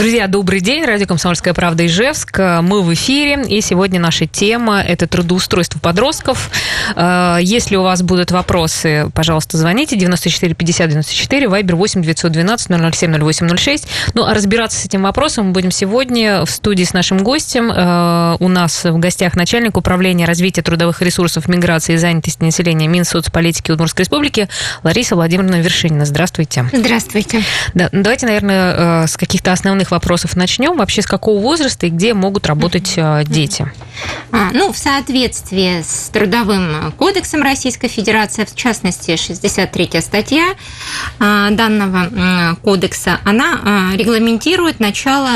Друзья, добрый день. Радио «Комсомольская правда» Ижевск. Мы в эфире. И сегодня наша тема – это трудоустройство подростков. Э, если у вас будут вопросы, пожалуйста, звоните. 94 50 94, вайбер 8 912 007 0806. Ну, а разбираться с этим вопросом мы будем сегодня в студии с нашим гостем. Э, у нас в гостях начальник управления развития трудовых ресурсов, миграции и занятости населения Минсоцполитики Удмуртской Республики Лариса Владимировна Вершинина. Здравствуйте. Здравствуйте. Да, давайте, наверное, э, с каких-то основных основных вопросов начнем. Вообще, с какого возраста и где могут работать mm-hmm. дети? А, ну, в соответствии с Трудовым кодексом Российской Федерации, в частности, 63 статья а, данного кодекса, она а, регламентирует начало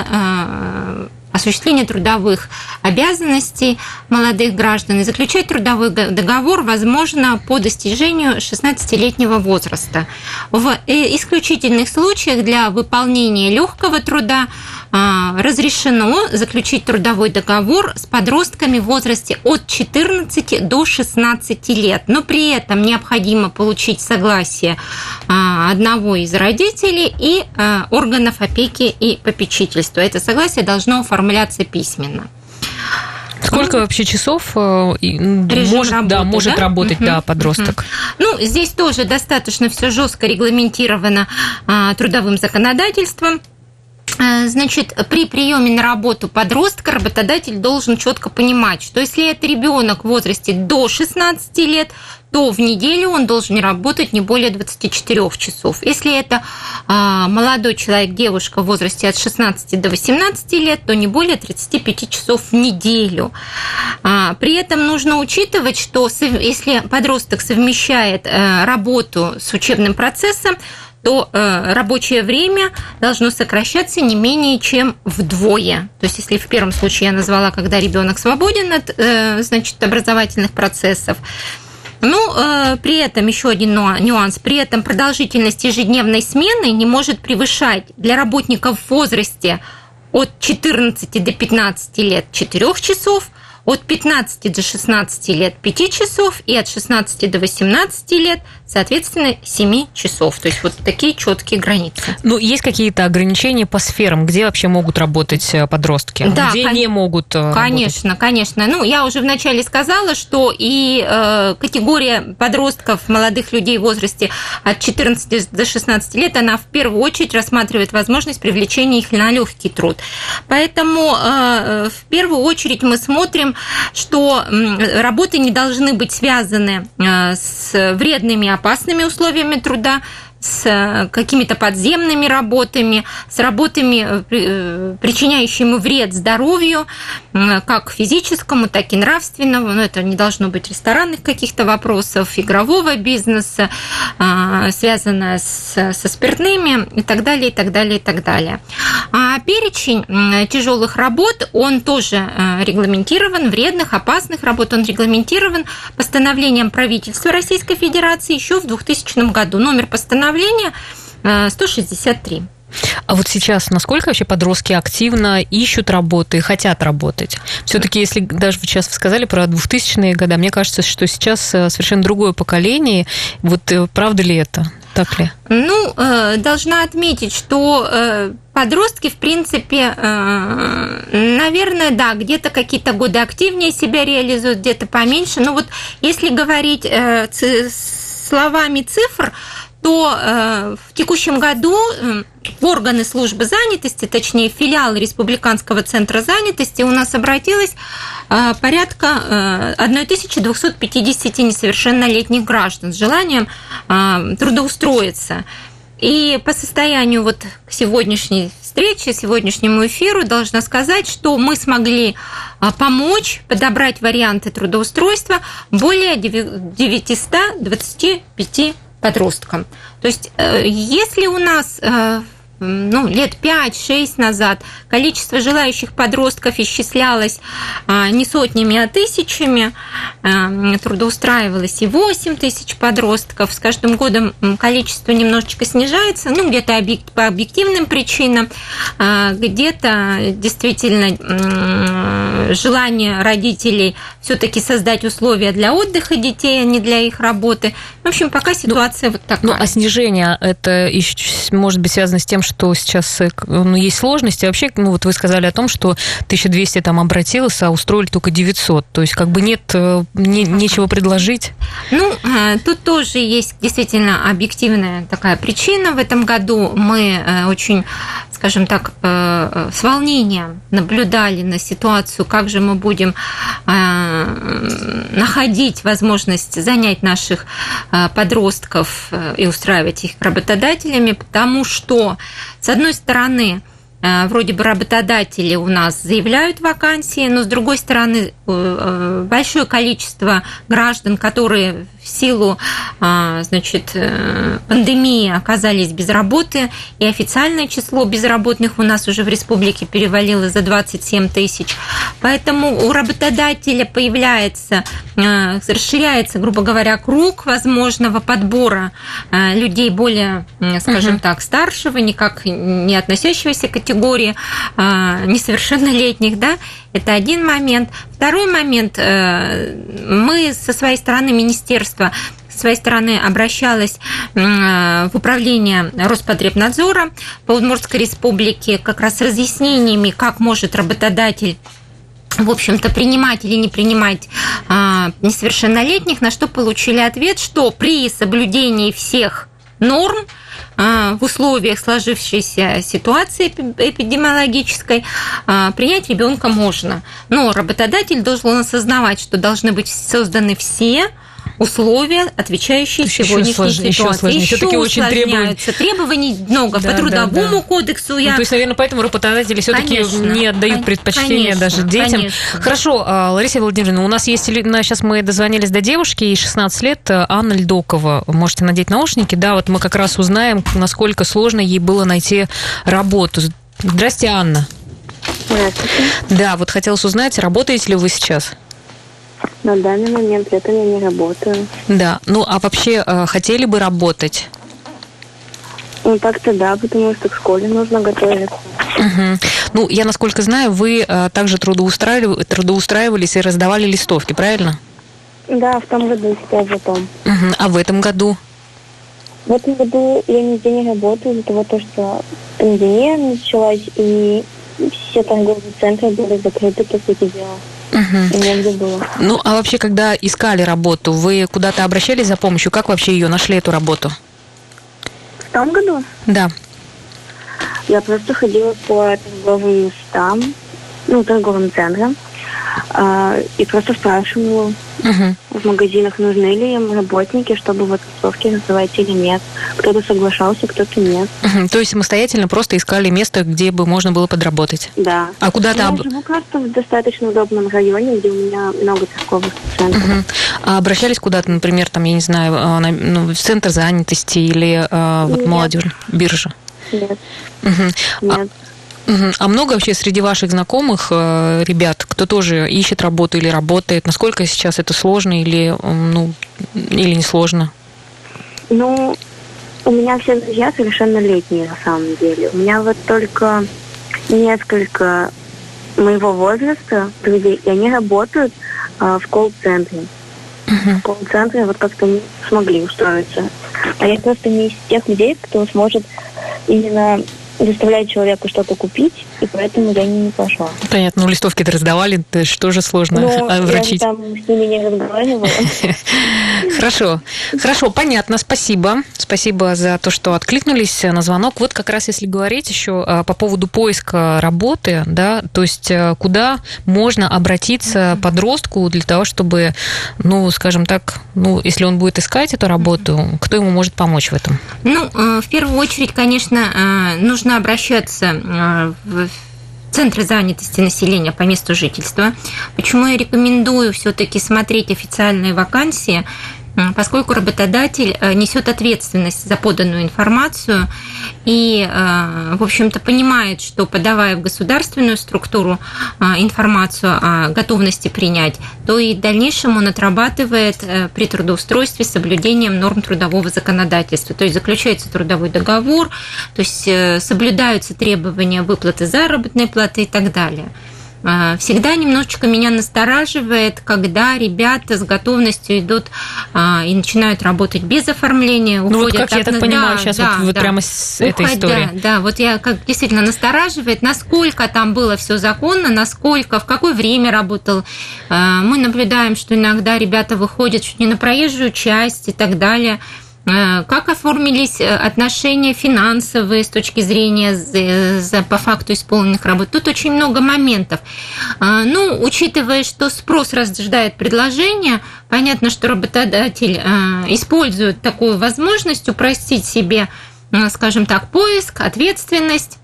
осуществления трудовых обязанностей молодых граждан и заключать трудовой договор возможно по достижению 16-летнего возраста. В э, исключительных случаях для выполнения легкого труда разрешено заключить трудовой договор с подростками в возрасте от 14 до 16 лет, но при этом необходимо получить согласие а, одного из родителей и а, органов опеки и попечительства. Это согласие должно оформляться письменно. Сколько вообще часов э, может, работы, да, может да? работать угу, да, подросток? Угу. Ну, здесь тоже достаточно все жестко регламентировано а, трудовым законодательством. Э, значит, при приеме на работу подростка работодатель должен четко понимать, что если это ребенок в возрасте до 16 лет, то в неделю он должен работать не более 24 часов. Если это а, молодой человек, девушка в возрасте от 16 до 18 лет, то не более 35 часов в неделю. А, при этом нужно учитывать, что если подросток совмещает э, работу с учебным процессом, то э, рабочее время должно сокращаться не менее чем вдвое. То есть, если в первом случае я назвала, когда ребенок свободен от э, значит, образовательных процессов, ну, э, при этом еще один нюанс. При этом продолжительность ежедневной смены не может превышать для работников в возрасте от 14 до 15 лет 4 часов, от 15 до 16 лет 5 часов и от 16 до 18 лет соответственно, 7 часов. То есть вот такие четкие границы. Ну, есть какие-то ограничения по сферам, где вообще могут работать э, подростки, да, где кон... не могут э, Конечно, работать? конечно. Ну, я уже вначале сказала, что и э, категория подростков, молодых людей в возрасте от 14 до 16 лет, она в первую очередь рассматривает возможность привлечения их на легкий труд. Поэтому э, в первую очередь мы смотрим, что работы не должны быть связаны э, с вредными опасными условиями труда, с э, какими-то подземными работами, с работами, э, причиняющими вред здоровью, как физическому, так и нравственному. Но это не должно быть ресторанных каких-то вопросов, игрового бизнеса, а, связанного с, со спиртными и так далее, и так далее, и так далее. А перечень тяжелых работ, он тоже регламентирован, вредных, опасных работ, он регламентирован постановлением правительства Российской Федерации еще в 2000 году. Номер постановления постановления 163. Э, а вот сейчас насколько вообще подростки активно ищут работы, хотят работать? Все-таки, если даже вы сейчас сказали про 2000-е годы, мне кажется, что сейчас э, совершенно другое поколение. Вот э, правда ли это? Так ли? Ну, должна отметить, что подростки, в принципе, наверное, да, где-то какие-то годы активнее себя реализуют, где-то поменьше. Но вот если говорить словами цифр, то э, в текущем году э, органы службы занятости, точнее филиалы Республиканского центра занятости у нас обратилось э, порядка 1250 несовершеннолетних граждан с желанием трудоустроиться. И по состоянию вот к сегодняшней встрече, сегодняшнему эфиру должна сказать, что мы смогли помочь подобрать варианты трудоустройства более 925 подросткам. То есть, э, если у нас э, ну, лет 5-6 назад количество желающих подростков исчислялось а, не сотнями, а тысячами. А, трудоустраивалось и 8 тысяч подростков. С каждым годом количество немножечко снижается, ну, где-то по объективным причинам, а, где-то действительно желание родителей все-таки создать условия для отдыха детей, а не для их работы. В общем, пока ситуация ну, вот такая. Ну, а снижение это может быть связано с тем, что сейчас ну, есть сложности. Вообще, ну, вот вы сказали о том, что 1200 там обратилось, а устроили только 900. То есть, как бы нет, не, нечего предложить. Ну, тут тоже есть действительно объективная такая причина. В этом году мы очень скажем так, э, э, с волнением наблюдали на ситуацию, как же мы будем э, находить возможность занять наших подростков и устраивать их работодателями, потому что, с одной стороны, Э, вроде бы работодатели у нас заявляют вакансии, но с другой стороны э, э, большое количество граждан, которые в силу значит, пандемии оказались без работы, и официальное число безработных у нас уже в республике перевалило за 27 тысяч. Поэтому у работодателя появляется, расширяется, грубо говоря, круг возможного подбора людей более, скажем угу. так, старшего, никак не относящегося к категории а, несовершеннолетних, да, это один момент. Второй момент, э, мы со своей стороны министерства с своей стороны обращалась в управление Роспотребнадзора по Удмуртской республике как раз с разъяснениями, как может работодатель в общем-то, принимать или не принимать а, несовершеннолетних, на что получили ответ, что при соблюдении всех норм а, в условиях сложившейся ситуации эпидемиологической а, принять ребенка можно. Но работодатель должен осознавать, что должны быть созданы все условия, отвечающие еще сегодняшней слож... ситуации. Еще, сложнее. еще таки очень требуются. Требований много да, по трудовому да, да. кодексу. Я... Ну, то есть, наверное, поэтому работодатели все-таки не отдают предпочтение конечно, даже детям. Конечно. Хорошо, а, Лариса Владимировна, у нас есть... Сейчас мы дозвонились до девушки, ей 16 лет, Анна Льдокова. Можете надеть наушники. Да, вот мы как раз узнаем, насколько сложно ей было найти работу. Здрасте, Анна. Здравствуйте. Да, вот хотелось узнать, работаете ли вы сейчас? На данный момент это я не работаю. Да, ну а вообще э, хотели бы работать? Ну, так-то да, потому что к школе нужно готовиться. Угу. Ну, я, насколько знаю, вы э, также трудоустраивали, трудоустраивались и раздавали листовки, правильно? Да, в том году, сейчас потом. Угу. А в этом году? В этом году я нигде не работаю из-за того, что пандемия началась, и все торговые центры были закрыты, по сути дела. Угу. было. Ну, а вообще, когда искали работу, вы куда-то обращались за помощью? Как вообще ее нашли, эту работу? В том году? Да. Я просто ходила по торговым местам, ну, торговым центрам, а, и просто спрашивала угу. в магазинах, нужны ли им работники, чтобы вот тусовки называть или нет. Кто-то соглашался, кто-то нет. Угу. То есть самостоятельно просто искали место, где бы можно было подработать? Да. А куда-то... Я живу просто в достаточно удобном районе, где у меня много торговых центров. Угу. А обращались куда-то, например, там, я не знаю, а, ну, в центр занятости или а, вот молодежь, биржа? Нет. Угу. Нет. А много вообще среди ваших знакомых э, ребят, кто тоже ищет работу или работает? Насколько сейчас это сложно или, ну, или не сложно? Ну, у меня все друзья совершеннолетние на самом деле. У меня вот только несколько моего возраста друзей, и они работают э, в колл-центре. Uh-huh. В колл-центре вот как-то не смогли устроиться. А я просто не из тех людей, кто сможет именно заставляет человека что-то купить, и поэтому я не, не пошла. Понятно. Ну, листовки-то раздавали, это же тоже сложно ну, вручить. я там с ними не разговаривала. Хорошо. Хорошо, понятно. Спасибо. Спасибо за то, что откликнулись на звонок. Вот как раз если говорить еще а, по поводу поиска работы, да, то есть э, куда можно обратиться подростку для того, чтобы, ну, скажем так, ну, если он будет искать эту работу, кто ему может помочь в этом? Ну, э, в первую очередь, конечно, э, нужно нужно обращаться э, в центры занятости населения по месту жительства. Почему я рекомендую все-таки смотреть официальные вакансии поскольку работодатель э, несет ответственность за поданную информацию и, э, в общем-то, понимает, что подавая в государственную структуру э, информацию о готовности принять, то и в дальнейшем он отрабатывает при трудоустройстве соблюдением норм трудового законодательства. То есть заключается трудовой договор, то есть соблюдаются требования выплаты заработной платы и так далее. А, всегда немножечко меня настораживает, когда ребята с готовностью идут а, и начинают работать без оформления, уходят. Ну вот как так, я так понимаю, да, сейчас да, вот, вот да. прямо с Уходя, этой истории. Да, вот я как действительно настораживает, насколько там было все законно, насколько, в какое время работал. А, мы наблюдаем, что иногда ребята выходят чуть не на проезжую часть и так далее. Э, как оформились э, отношения финансовые с точки зрения за, по факту исполненных работ? Тут очень много моментов. Ну, учитывая, что спрос рождает предложение, понятно, что работодатель э, использует такую возможность упростить себе, скажем так, поиск, ответственность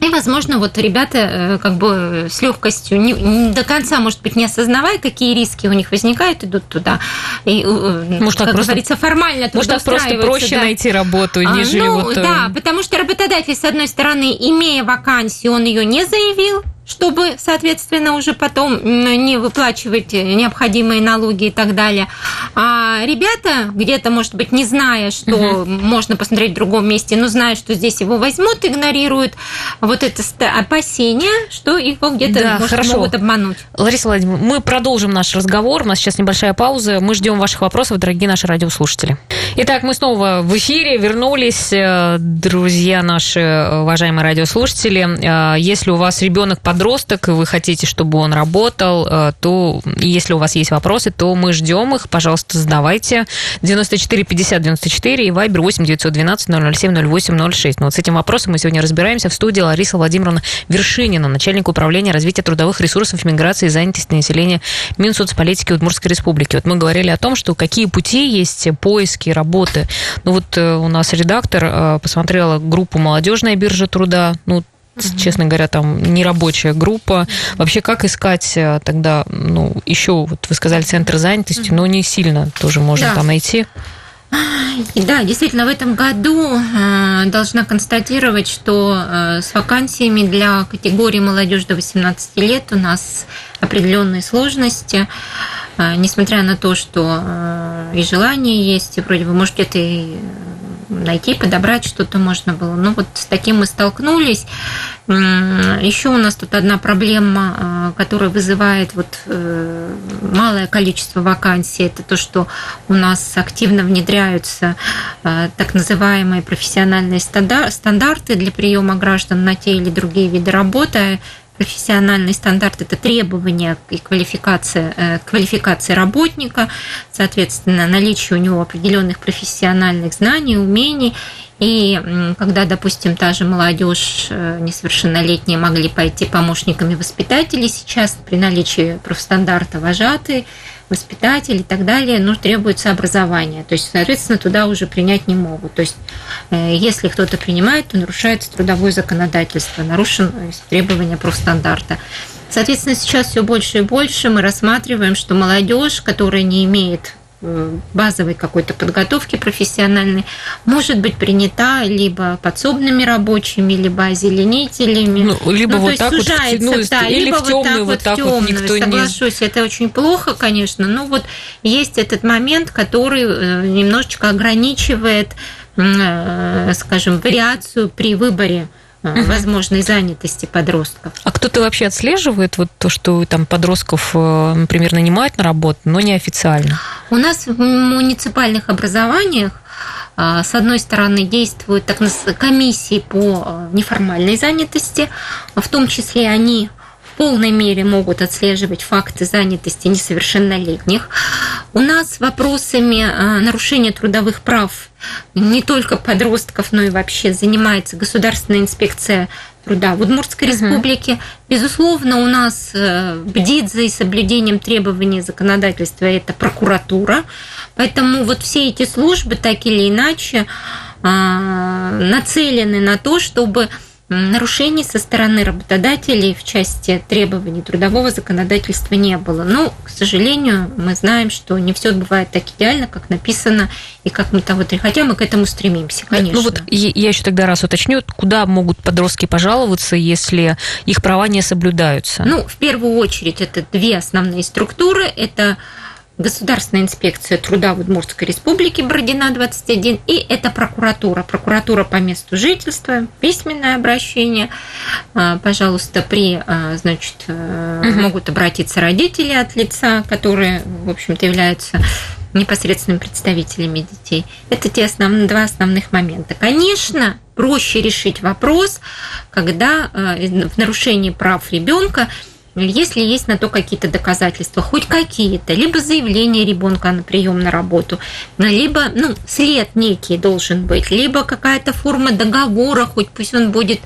и, возможно, вот ребята э, как бы с легкостью, не, не до конца, может быть, не осознавая, какие риски у них возникают, идут туда. И, э, может, как просто, говорится, формально Может, так просто проще да. найти работу, а, нежели а, ну, вот... Э, да, потому что работодатель, с одной стороны, имея вакансию, он ее не заявил, чтобы, соответственно, уже потом не выплачивать необходимые налоги и так далее. А ребята, где-то, может быть, не зная, что угу. можно посмотреть в другом месте, но зная, что здесь его возьмут, игнорируют вот это опасение, что его где-то да, может, хорошо. могут обмануть. Лариса Владимировна, мы продолжим наш разговор. У нас сейчас небольшая пауза. Мы ждем ваших вопросов, дорогие наши радиослушатели. Итак, мы снова в эфире, вернулись. Э, друзья наши, уважаемые радиослушатели, э, если у вас ребенок под подросток, и вы хотите, чтобы он работал, э, то если у вас есть вопросы, то мы ждем их. Пожалуйста, задавайте. 94 50 94 и Вайбер 8 912 007 08 06. Но вот с этим вопросом мы сегодня разбираемся в студии Лариса Владимировна Вершинина, начальник управления развития трудовых ресурсов, миграции и занятости населения Минсоцполитики Удмуртской Республики. Вот мы говорили о том, что какие пути есть поиски работы. Ну вот э, у нас редактор э, посмотрела группу «Молодежная биржа труда». Ну, честно говоря, там нерабочая группа. Вообще, как искать э, тогда, ну, еще, вот вы сказали, центр занятости, но не сильно тоже можно да. там найти. Да, действительно, в этом году должна констатировать, что с вакансиями для категории молодежи до 18 лет у нас определенные сложности, несмотря на то, что и желание есть, и вроде бы, может, где-то и найти, подобрать что-то можно было. Ну вот с таким мы столкнулись. Еще у нас тут одна проблема, а, которая вызывает вот э, малое количество вакансий, это то, что у нас активно внедряются а, так называемые профессиональные стандарты для приема граждан на те или другие виды работы профессиональный стандарт – это требования и квалификация, э, квалификации работника, соответственно, наличие у него определенных профессиональных знаний, умений. И когда, допустим, та же молодежь э, несовершеннолетняя могли пойти помощниками воспитателей, сейчас при наличии профстандарта вожатые – воспитатель и так далее, но требуется образование. То есть, соответственно, туда уже принять не могут. То есть, э, если кто-то принимает, то нарушается трудовое законодательство, нарушен э, требования профстандарта. Соответственно, сейчас все больше и больше мы рассматриваем, что молодежь, которая не имеет базовой какой-то подготовки профессиональной может быть принята либо подсобными рабочими, либо озеленителями. Ну, либо ну, вот так вот, ну, да, или либо в темную, вот так вот, вот никто соглашусь, не... это очень плохо, конечно, но вот есть этот момент, который э, немножечко ограничивает, э, скажем, вариацию при выборе угу. возможной занятости подростков. А кто-то вообще отслеживает вот то, что там подростков, э, например, нанимают на работу, но неофициально? У нас в муниципальных образованиях а, с одной стороны, действуют так комиссии по э, неформальной занятости, в том числе они полной мере могут отслеживать факты занятости несовершеннолетних. У нас вопросами а, нарушения трудовых прав не только подростков, но и вообще занимается Государственная инспекция труда в Удмуртской республике. Безусловно, у нас э, бдит за соблюдением требований законодательства это прокуратура. Поэтому вот все эти службы так или иначе а, нацелены на то, чтобы нарушений со стороны работодателей в части требований трудового законодательства не было. Но, к сожалению, мы знаем, что не все бывает так идеально, как написано и как мы того хотя мы к этому стремимся, конечно. Ну вот я еще тогда раз уточню, куда могут подростки пожаловаться, если их права не соблюдаются? Ну, в первую очередь, это две основные структуры. Это Государственная инспекция труда в Удмуртской республике Бородина 21 и это прокуратура. Прокуратура по месту жительства, письменное обращение. А, пожалуйста, при, а, значит, угу. могут обратиться родители от лица, которые, в общем-то, являются непосредственными представителями детей. Это те основные, два основных момента. Конечно, проще решить вопрос, когда в нарушении прав ребенка если есть на то какие-то доказательства, хоть какие-то, либо заявление ребенка на прием на работу, либо ну, след некий должен быть, либо какая-то форма договора, хоть пусть он будет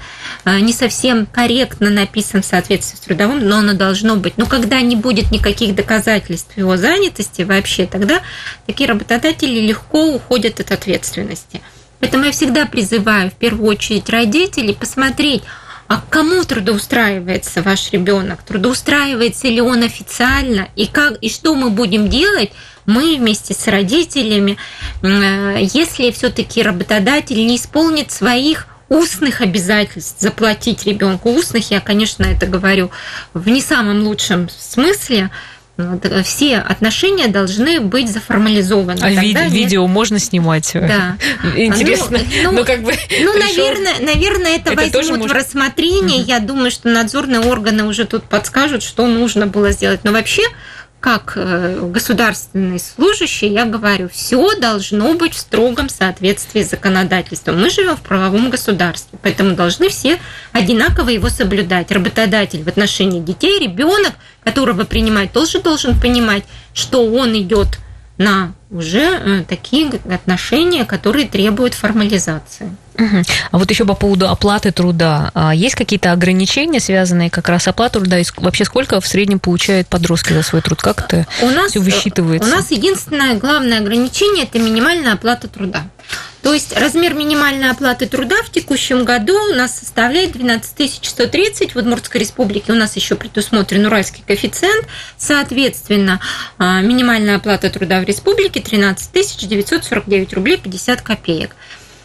э, не совсем корректно написан в соответствии с трудовым, но оно должно быть. Но когда не будет никаких доказательств его занятости вообще, тогда такие работодатели легко уходят от ответственности. Поэтому я всегда призываю в первую очередь родителей посмотреть, а кому трудоустраивается ваш ребенок? Трудоустраивается ли он официально? И как и что мы будем делать? Мы вместе с родителями, э, если все-таки работодатель не исполнит своих устных обязательств заплатить ребенку устных, я, конечно, это говорю в не самом лучшем смысле, все отношения должны быть заформализованы. А ви- нет... видео можно снимать? Да. Интересно. Ну, ну, как бы ну наверное, наверное, это, это возьмут в рассмотрение. Угу. Я думаю, что надзорные органы уже тут подскажут, что нужно было сделать. Но вообще как э, государственный служащий, я говорю, все должно быть в строгом соответствии с законодательством. Мы живем в правовом государстве, поэтому должны все одинаково его соблюдать. Работодатель в отношении детей, ребенок, которого принимает, тоже должен понимать, что он идет на уже э, такие отношения, которые требуют формализации. Угу. А вот еще по поводу оплаты труда. А есть какие-то ограничения, связанные как раз с оплатой труда? И вообще сколько в среднем получают подростки за свой труд? Как это у нас, все высчитывается? У нас единственное главное ограничение – это минимальная оплата труда. То есть размер минимальной оплаты труда в текущем году у нас составляет 12 130. В Удмуртской республике у нас еще предусмотрен уральский коэффициент. Соответственно, а, минимальная оплата труда в республике 13 949 рублей 50 копеек.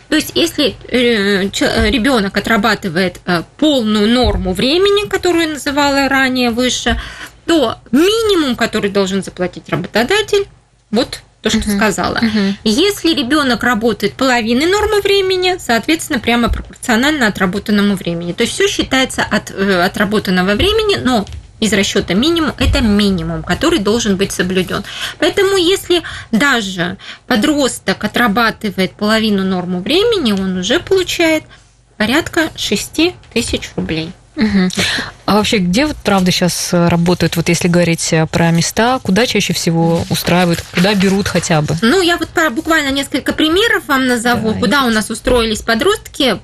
То есть, если э, ребенок отрабатывает э, полную норму времени, которую я называла ранее выше, то минимум, который должен заплатить работодатель, вот то, что uh-huh. сказала. Uh-huh. Если ребенок работает половиной нормы времени, соответственно, прямо пропорционально отработанному времени. То есть все считается от э, отработанного времени, но из расчета минимум, это минимум, который должен быть соблюден. Поэтому если даже подросток отрабатывает половину норму времени, он уже получает порядка 6 тысяч рублей. Угу. А вообще, где вот правда сейчас работают, вот если говорить про места, куда чаще всего устраивают, куда берут хотя бы? Ну, я вот буквально несколько примеров вам назову, Давай. куда у нас устроились подростки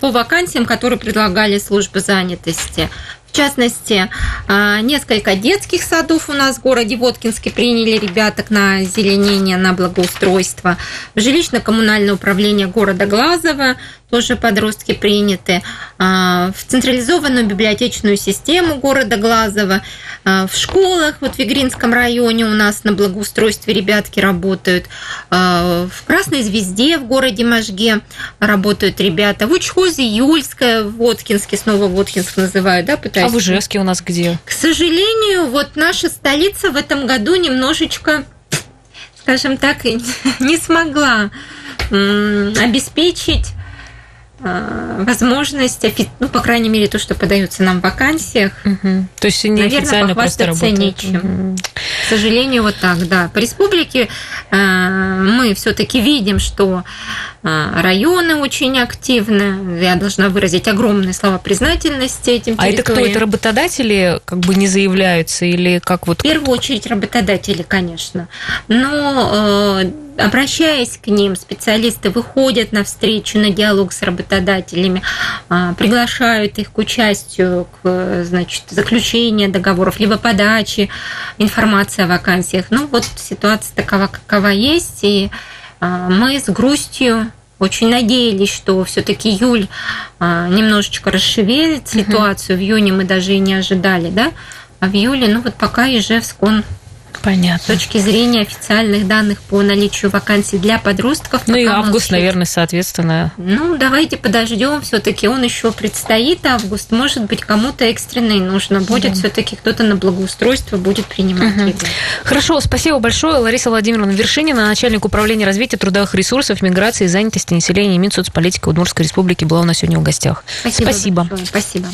по вакансиям, которые предлагали службы занятости. В частности, а, несколько детских садов у нас в городе Воткинске приняли ребяток на зеленение, на благоустройство. В жилищно-коммунальное управление города Глазово тоже подростки приняты. А, в централизованную библиотечную систему города Глазово. А, в школах, вот в Игринском районе у нас на благоустройстве ребятки работают. В Красной Звезде в городе Можге работают ребята. В Учхозе Юльская, в Воткинске, снова Воткинск называют, да, пытаюсь. А в Ижевске у нас где? К сожалению, вот наша столица в этом году немножечко, скажем так, не смогла обеспечить а, возможность, ну, по крайней мере, то, что подается нам в вакансиях. Угу. То есть неофициально просто работают. нечем. Угу. К сожалению, вот так, да. По республике э, мы все-таки видим, что э, районы очень активны. Я должна выразить огромные слова признательности этим А это кто? Это работодатели как бы не заявляются или как вот? В первую очередь работодатели, конечно. Но э, обращаясь к ним, специалисты выходят на встречу, на диалог с работодателями, приглашают их к участию, к значит, заключению договоров, либо подаче информации о вакансиях. Ну, вот ситуация такова, какова есть, и а, мы с грустью очень надеялись, что все-таки июль а, немножечко расшевелит ситуацию. В июне мы даже и не ожидали, да, а в июле, ну вот пока Ижевск, он Понятно. С точки зрения официальных данных по наличию вакансий для подростков. Ну и август, молчит. наверное, соответственно. Ну, давайте подождем. Все-таки он еще предстоит август. Может быть, кому-то экстренный нужно будет. Да. Все-таки кто-то на благоустройство будет принимать его. Хорошо, спасибо большое. Лариса Владимировна Вершинина, начальник управления развития трудовых ресурсов, миграции и занятости населения Минсоцполитики Удмуртской Республики была у нас сегодня в гостях. Спасибо. большое. Спасибо.